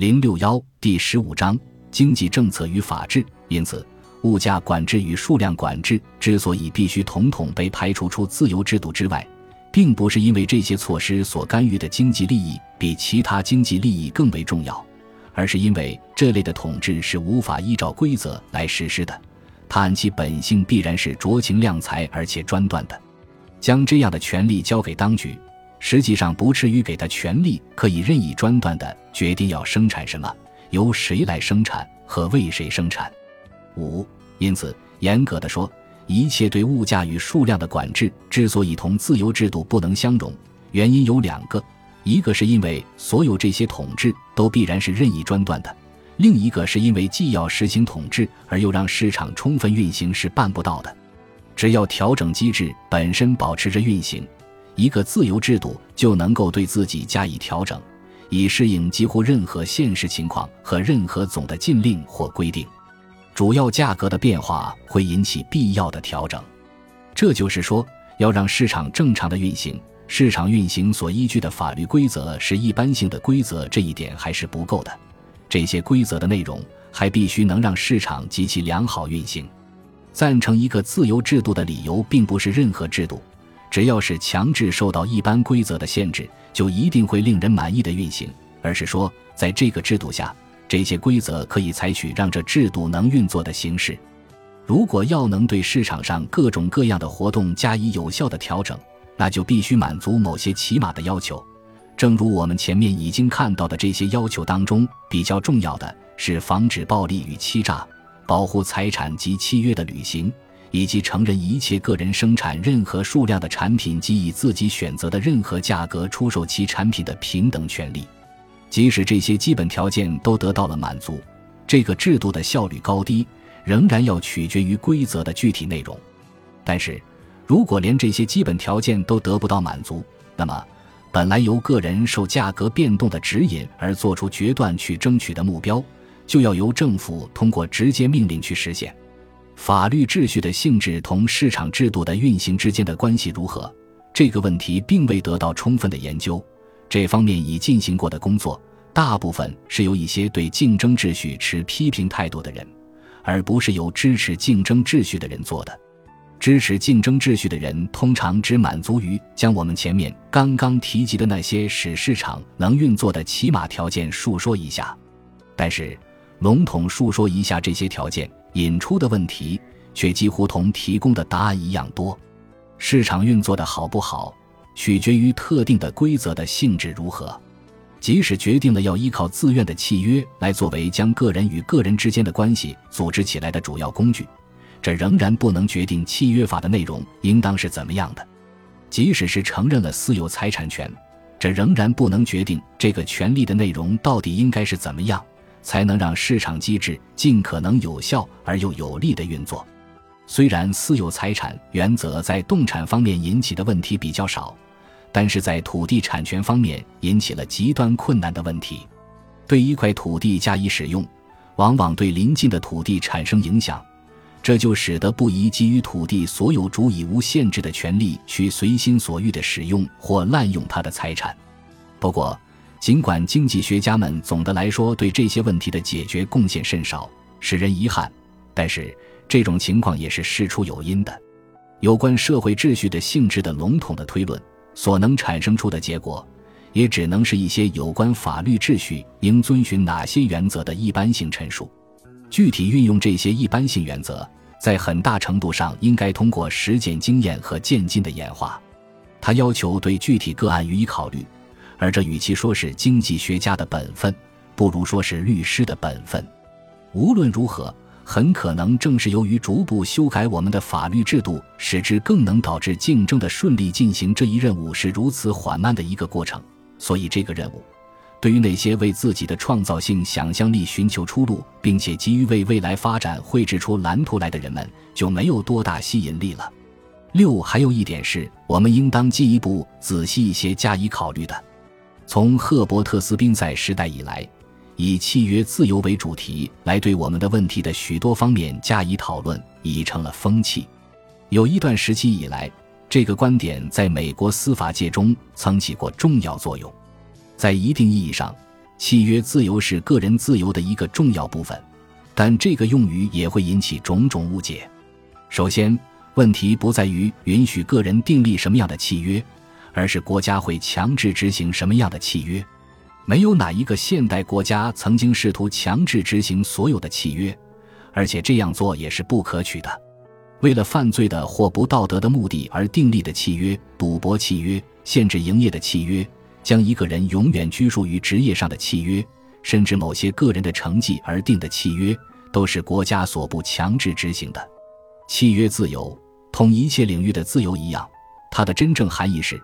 零六幺第十五章经济政策与法治。因此，物价管制与数量管制之所以必须统统被排除出自由制度之外，并不是因为这些措施所干预的经济利益比其他经济利益更为重要，而是因为这类的统治是无法依照规则来实施的。它按其本性必然是酌情量才而且专断的。将这样的权利交给当局，实际上不至于给他权利可以任意专断的决定要生产什么、由谁来生产和为谁生产。五，因此，严格的说，一切对物价与数量的管制之所以同自由制度不能相容，原因有两个：一个是因为所有这些统治都必然是任意专断的；另一个是因为既要实行统治而又让市场充分运行是办不到的。只要调整机制本身保持着运行，一个自由制度就能够对自己加以调整，以适应几乎任何现实情况和任何总的禁令或规定。主要价格的变化会引起必要的调整。这就是说，要让市场正常的运行，市场运行所依据的法律规则是一般性的规则，这一点还是不够的。这些规则的内容还必须能让市场及其良好运行。赞成一个自由制度的理由，并不是任何制度，只要是强制受到一般规则的限制，就一定会令人满意的运行，而是说，在这个制度下，这些规则可以采取让这制度能运作的形式。如果要能对市场上各种各样的活动加以有效的调整，那就必须满足某些起码的要求。正如我们前面已经看到的，这些要求当中比较重要的是防止暴力与欺诈。保护财产及契约的履行，以及承认一切个人生产任何数量的产品及以自己选择的任何价格出售其产品的平等权利。即使这些基本条件都得到了满足，这个制度的效率高低仍然要取决于规则的具体内容。但是，如果连这些基本条件都得不到满足，那么本来由个人受价格变动的指引而做出决断去争取的目标。就要由政府通过直接命令去实现。法律秩序的性质同市场制度的运行之间的关系如何？这个问题并未得到充分的研究。这方面已进行过的工作，大部分是由一些对竞争秩序持批评态度的人，而不是由支持竞争秩序的人做的。支持竞争秩序的人通常只满足于将我们前面刚刚提及的那些使市场能运作的起码条件述说一下，但是。笼统述说一下这些条件引出的问题，却几乎同提供的答案一样多。市场运作的好不好，取决于特定的规则的性质如何。即使决定了要依靠自愿的契约来作为将个人与个人之间的关系组织起来的主要工具，这仍然不能决定契约法的内容应当是怎么样的。即使是承认了私有财产权，这仍然不能决定这个权利的内容到底应该是怎么样。才能让市场机制尽可能有效而又有力的运作。虽然私有财产原则在动产方面引起的问题比较少，但是在土地产权方面引起了极端困难的问题。对一块土地加以使用，往往对邻近的土地产生影响，这就使得不宜给予土地所有主以无限制的权利去随心所欲的使用或滥用他的财产。不过，尽管经济学家们总的来说对这些问题的解决贡献甚少，使人遗憾，但是这种情况也是事出有因的。有关社会秩序的性质的笼统的推论所能产生出的结果，也只能是一些有关法律秩序应遵循哪些原则的一般性陈述。具体运用这些一般性原则，在很大程度上应该通过实践经验和渐进的演化。他要求对具体个案予以考虑。而这与其说是经济学家的本分，不如说是律师的本分。无论如何，很可能正是由于逐步修改我们的法律制度，使之更能导致竞争的顺利进行这一任务是如此缓慢的一个过程。所以，这个任务对于那些为自己的创造性想象力寻求出路，并且急于为未来发展绘制出蓝图来的人们，就没有多大吸引力了。六，还有一点是我们应当进一步仔细一些加以考虑的。从赫伯特斯宾塞时代以来，以契约自由为主题来对我们的问题的许多方面加以讨论，已成了风气。有一段时期以来，这个观点在美国司法界中曾起过重要作用。在一定意义上，契约自由是个人自由的一个重要部分，但这个用语也会引起种种误解。首先，问题不在于允许个人订立什么样的契约，而是国家会强制执行什么样的契约。没有哪一个现代国家曾经试图强制执行所有的契约，而且这样做也是不可取的。为了犯罪的或不道德的目的而订立的契约，赌博契约、限制营业的契约、将一个人永远拘束于职业上的契约，甚至某些个人的成绩而定的契约，都是国家所不强制执行的。契约自由同一切领域的自由一样，它的真正含义是，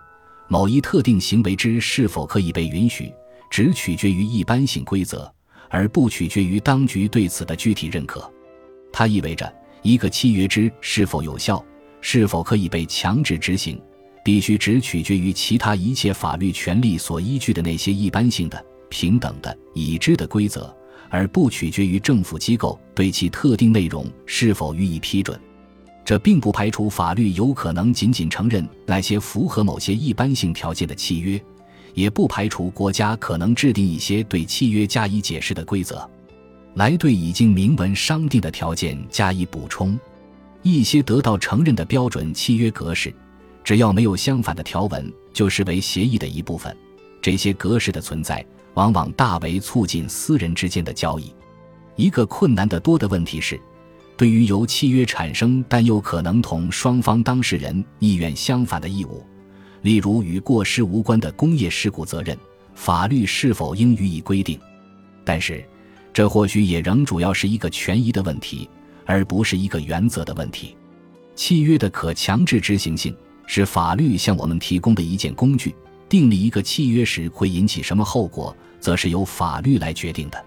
某一特定行为之是否可以被允许，只取决于一般性规则，而不取决于当局对此的具体认可。它意味着。一个契约之是否有效，是否可以被强制执行，必须只取决于其他一切法律权利所依据的那些一般性的、平等的、已知的规则，而不取决于政府机构对其特定内容是否予以批准。这并不排除法律有可能仅仅承认那些符合某些一般性条件的契约，也不排除国家可能制定一些对契约加以解释的规则。来对已经明文商定的条件加以补充，一些得到承认的标准契约格式，只要没有相反的条文，就视为协议的一部分。这些格式的存在，往往大为促进私人之间的交易。一个困难得多的问题是，对于由契约产生但又可能同双方当事人意愿相反的义务，例如与过失无关的工业事故责任，法律是否应予以规定？但是。这或许也仍主要是一个权宜的问题，而不是一个原则的问题。契约的可强制执行性是法律向我们提供的一件工具。订立一个契约时会引起什么后果，则是由法律来决定的。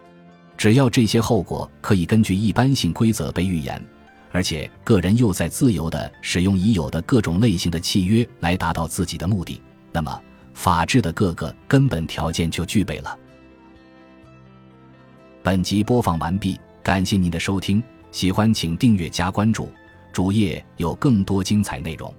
只要这些后果可以根据一般性规则被预言，而且个人又在自由地使用已有的各种类型的契约来达到自己的目的，那么法治的各个根本条件就具备了。本集播放完毕，感谢您的收听，喜欢请订阅加关注，主页有更多精彩内容。